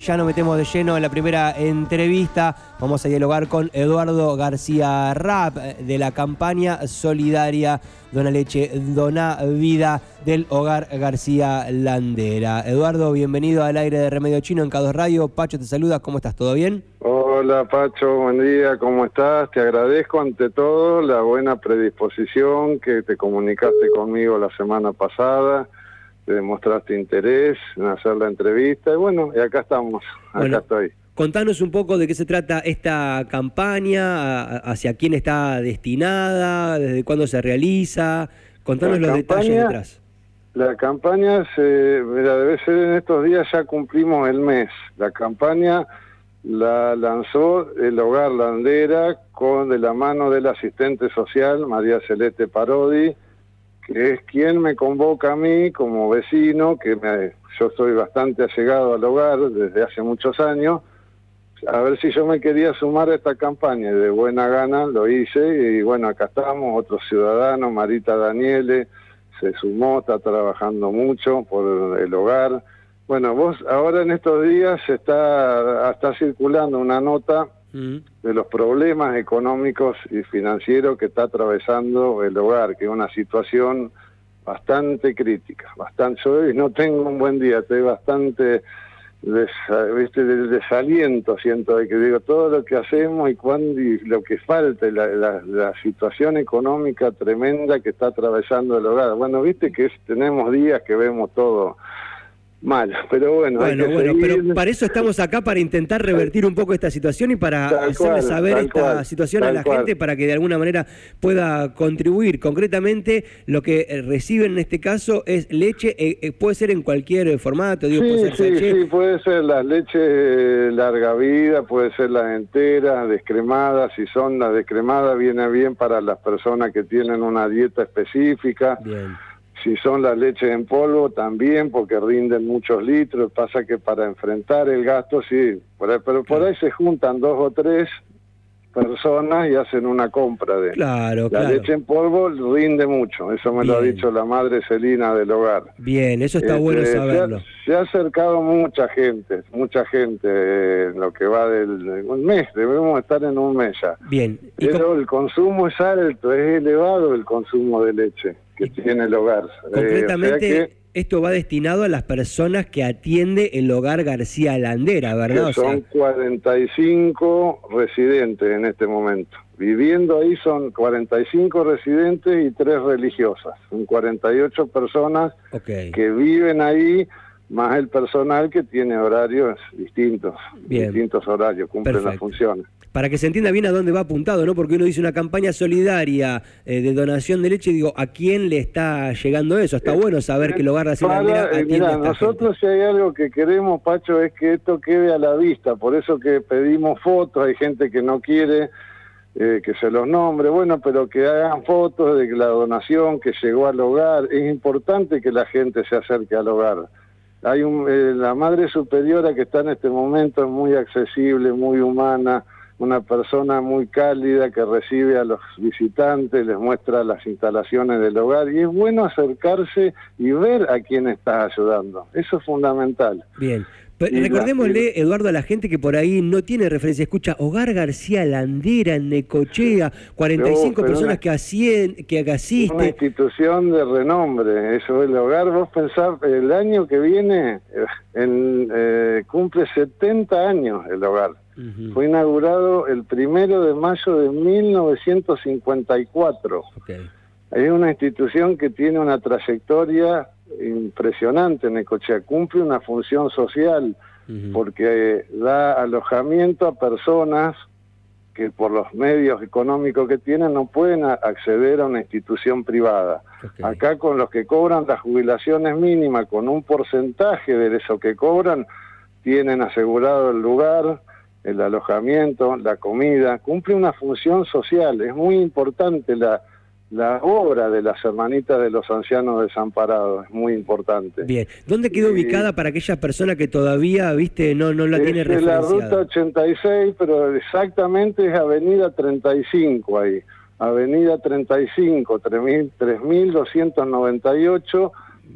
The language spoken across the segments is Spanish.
Ya nos metemos de lleno en la primera entrevista. Vamos a dialogar con Eduardo García Rapp de la campaña solidaria Dona Leche, Dona Vida del Hogar García Landera. Eduardo, bienvenido al aire de Remedio Chino en Cados Radio. Pacho te saluda, ¿cómo estás? ¿Todo bien? Hola Pacho, buen día, ¿cómo estás? Te agradezco ante todo la buena predisposición que te comunicaste conmigo la semana pasada demostraste interés en hacer la entrevista y bueno, y acá estamos, acá estoy. Contanos un poco de qué se trata esta campaña, hacia quién está destinada, desde cuándo se realiza, contanos los detalles detrás. La campaña, se, mira, debe ser en estos días ya cumplimos el mes. La campaña la lanzó el Hogar Landera con de la mano del asistente social María Celeste Parodi, que es quien me convoca a mí como vecino, que yo estoy bastante allegado al hogar desde hace muchos años, a ver si yo me quería sumar a esta campaña, de buena gana lo hice, y bueno, acá estamos, otro ciudadano, Marita Daniele, se sumó, está trabajando mucho por el hogar. Bueno, vos ahora en estos días está, está circulando una nota de los problemas económicos y financieros que está atravesando el hogar, que es una situación bastante crítica, bastante. Yo no tengo un buen día, estoy bastante des, ¿viste? desaliento, siento de que digo todo lo que hacemos y cuando y lo que falta, la, la, situación económica tremenda que está atravesando el hogar. Bueno, viste que tenemos días que vemos todo mal, pero bueno. Bueno, bueno, pero para eso estamos acá, para intentar revertir un poco esta situación y para hacerle saber esta situación a la gente para que de alguna manera pueda contribuir. Concretamente, lo que eh, reciben en este caso es leche, eh, eh, puede ser en cualquier formato, digo, sí, puede ser sí, puede ser la leche larga vida, puede ser las enteras, descremadas, si son las descremadas viene bien para las personas que tienen una dieta específica. Bien si son las leches en polvo, también, porque rinden muchos litros. Pasa que para enfrentar el gasto, sí. pero por ahí se juntan dos o tres personas y hacen una compra de claro, la leche en polvo rinde mucho. Eso me lo ha dicho la madre Celina del hogar. Bien eso está bueno este, saberlo. se ha, acercado mucha gente mucha gente en lo que va del un mes debemos estar en un mes ya. Bien pero el consumo es alto es elevado el consumo de leche que tiene el hogar. Eh, Concretamente, esto va destinado a las personas que atiende el hogar García Landera, ¿verdad? son 45 residentes en este momento. Viviendo ahí son 45 residentes y 3 religiosas. Son 48 personas que viven ahí más el personal que tiene horarios distintos, distintos horarios, cumplen las funciones. Para que se entienda bien a dónde va apuntado, ¿no? Porque uno dice una campaña solidaria eh, de donación de leche, digo, ¿a quién le está llegando eso? Está eh, bueno saber que el hogar de eh, Mira, nosotros si hay algo que queremos, Pacho, es que esto quede a la vista, por eso que pedimos fotos, hay gente que no quiere que se los nombre, bueno, pero que hagan fotos de la donación que llegó al hogar, es importante que la gente se acerque al hogar hay un, eh, la Madre Superiora que está en este momento es muy accesible, muy humana, una persona muy cálida que recibe a los visitantes, les muestra las instalaciones del hogar y es bueno acercarse y ver a quién está ayudando. Eso es fundamental. Bien. Recordémosle, Eduardo, a la gente que por ahí no tiene referencia, escucha Hogar García Landera Necochea, 45 personas que, asisten, que asisten. Una institución de renombre, eso es el hogar. Vos pensás, el año que viene eh, en, eh, cumple 70 años el hogar. Fue inaugurado el primero de mayo de 1954. Okay. Es una institución que tiene una trayectoria impresionante. Necochea cumple una función social porque da alojamiento a personas que por los medios económicos que tienen no pueden acceder a una institución privada. Acá con los que cobran las jubilaciones mínimas, con un porcentaje de eso que cobran, tienen asegurado el lugar, el alojamiento, la comida, cumple una función social. Es muy importante la, la obra de las hermanitas de los ancianos desamparados, es muy importante. Bien, ¿dónde quedó ubicada para aquellas personas que todavía, viste, no, no la tiene referenciada? la ruta 86, pero exactamente es Avenida 35 ahí. Avenida 35, 3298,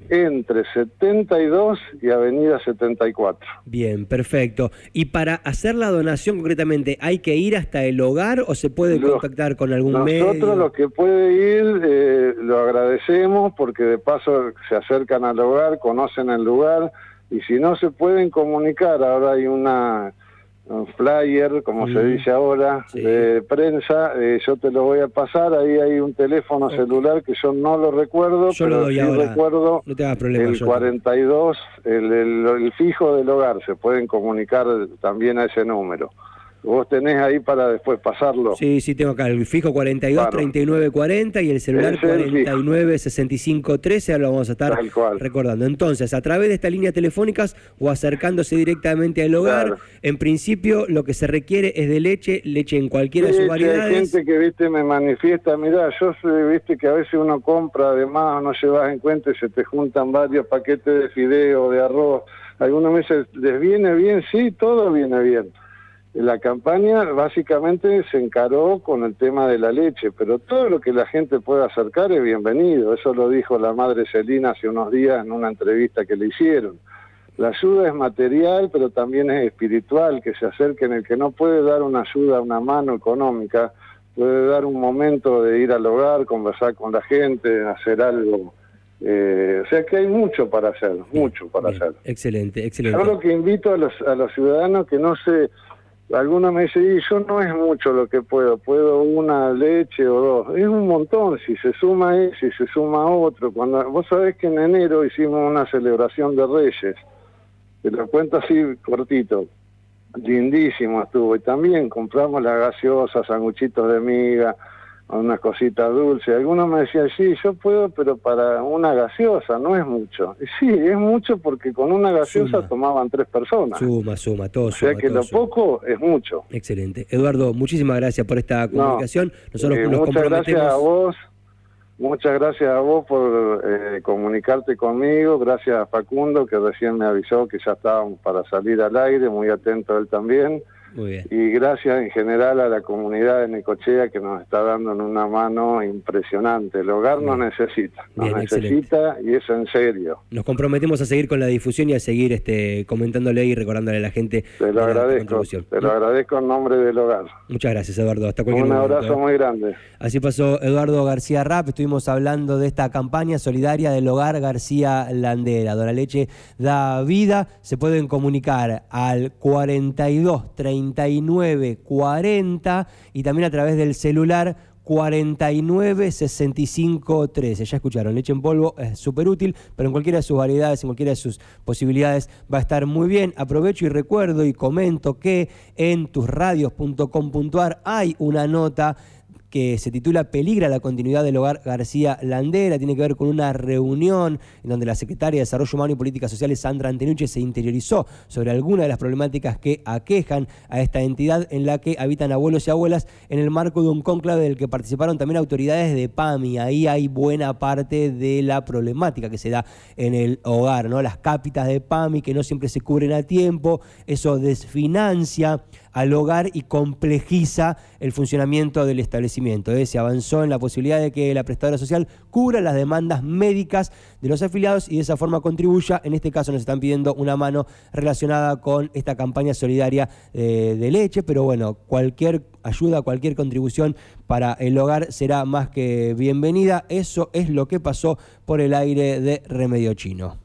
entre 72 y Avenida 74. Bien, perfecto. ¿Y para hacer la donación concretamente, hay que ir hasta el hogar o se puede contactar con algún medio? Nosotros los que puede ir eh, lo agradecemos porque de paso se acercan al hogar, conocen el lugar y si no se pueden comunicar, ahora hay una un flyer, como se dice ahora, de prensa, eh, yo te lo voy a pasar, ahí hay un teléfono celular que yo no lo recuerdo, yo pero lo doy sí recuerdo no te problema, el 42, el, el fijo del hogar, se pueden comunicar también a ese número. Vos tenés ahí para después pasarlo. Sí, sí, tengo acá el fijo 42 39 40 y el celular 49 65 13, ahora lo vamos a estar recordando. Entonces, a través de estas líneas telefónicas o acercándose directamente al hogar, en principio lo que se requiere es de leche, leche en cualquiera de sus variedades. Hay gente que, viste, me manifiesta, mira, yo sé, viste, que a veces uno compra además, no llevas en cuenta y se te juntan varios paquetes de fideo, de arroz. Algunos meses les viene bien, sí, todo viene bien la campaña básicamente se encaró con el tema de la leche, pero todo lo que la gente pueda acercar es bienvenido. Eso lo dijo la madre Celina hace unos días en una entrevista que le hicieron. La ayuda es material, pero también es espiritual, que se acerquen. El que no puede dar una ayuda, una mano económica, puede dar un momento de ir al hogar, conversar con la gente, hacer algo. Eh, o sea que hay mucho para hacer, mucho para hacer. Excelente, excelente. Yo lo que invito a los, a los ciudadanos que no se algunos me dicen, yo no es mucho lo que puedo, puedo una leche o dos. Es un montón, si se suma ese, si se suma otro. Cuando Vos sabés que en enero hicimos una celebración de Reyes, te lo cuento así cortito, lindísimo estuvo. Y también compramos la gaseosa, sanguchitos de miga, unas cositas dulces. Algunos me decían, sí, yo puedo, pero para una gaseosa no es mucho. Y sí, es mucho porque con una gaseosa tomaban tres personas. Suma, suma, todo suma. O sea que lo poco es mucho. Excelente. Eduardo, muchísimas gracias por esta comunicación. Nosotros eh, muchas gracias a vos. Muchas gracias a vos por eh, comunicarte conmigo, gracias a Facundo que recién me avisó que ya estábamos para salir al aire, muy atento él también. Y gracias en general a la comunidad de Necochea que nos está dando una mano impresionante. El hogar nos necesita, nos necesita y eso en serio. Nos comprometemos a seguir con la difusión y a seguir este, comentándole y recordándole a la gente. Te lo agradezco, te lo agradezco en nombre del hogar. Muchas gracias Eduardo, hasta cualquier Un abrazo ¿eh? muy grande. Así pasó Eduardo García Rap, estuvimos hablando de esta campaña solidaria del hogar García Landera. Dona Leche da vida, se pueden comunicar al 42 3940 y también a través del celular 49 65 13. Ya escucharon, leche en polvo es súper útil, pero en cualquiera de sus variedades, en cualquiera de sus posibilidades va a estar muy bien. Aprovecho y recuerdo y comento que en tusradios.com.ar hay una nota que se titula Peligra la continuidad del hogar García Landera. Tiene que ver con una reunión en donde la secretaria de Desarrollo Humano y Políticas Sociales, Sandra Antenuche, se interiorizó sobre algunas de las problemáticas que aquejan a esta entidad en la que habitan abuelos y abuelas en el marco de un cónclave del que participaron también autoridades de PAMI. Ahí hay buena parte de la problemática que se da en el hogar, ¿no? Las cápitas de PAMI que no siempre se cubren a tiempo, eso desfinancia al hogar y complejiza el funcionamiento del establecimiento. ¿eh? Se avanzó en la posibilidad de que la prestadora social cubra las demandas médicas de los afiliados y de esa forma contribuya. En este caso nos están pidiendo una mano relacionada con esta campaña solidaria eh, de leche, pero bueno, cualquier ayuda, cualquier contribución para el hogar será más que bienvenida. Eso es lo que pasó por el aire de Remedio Chino.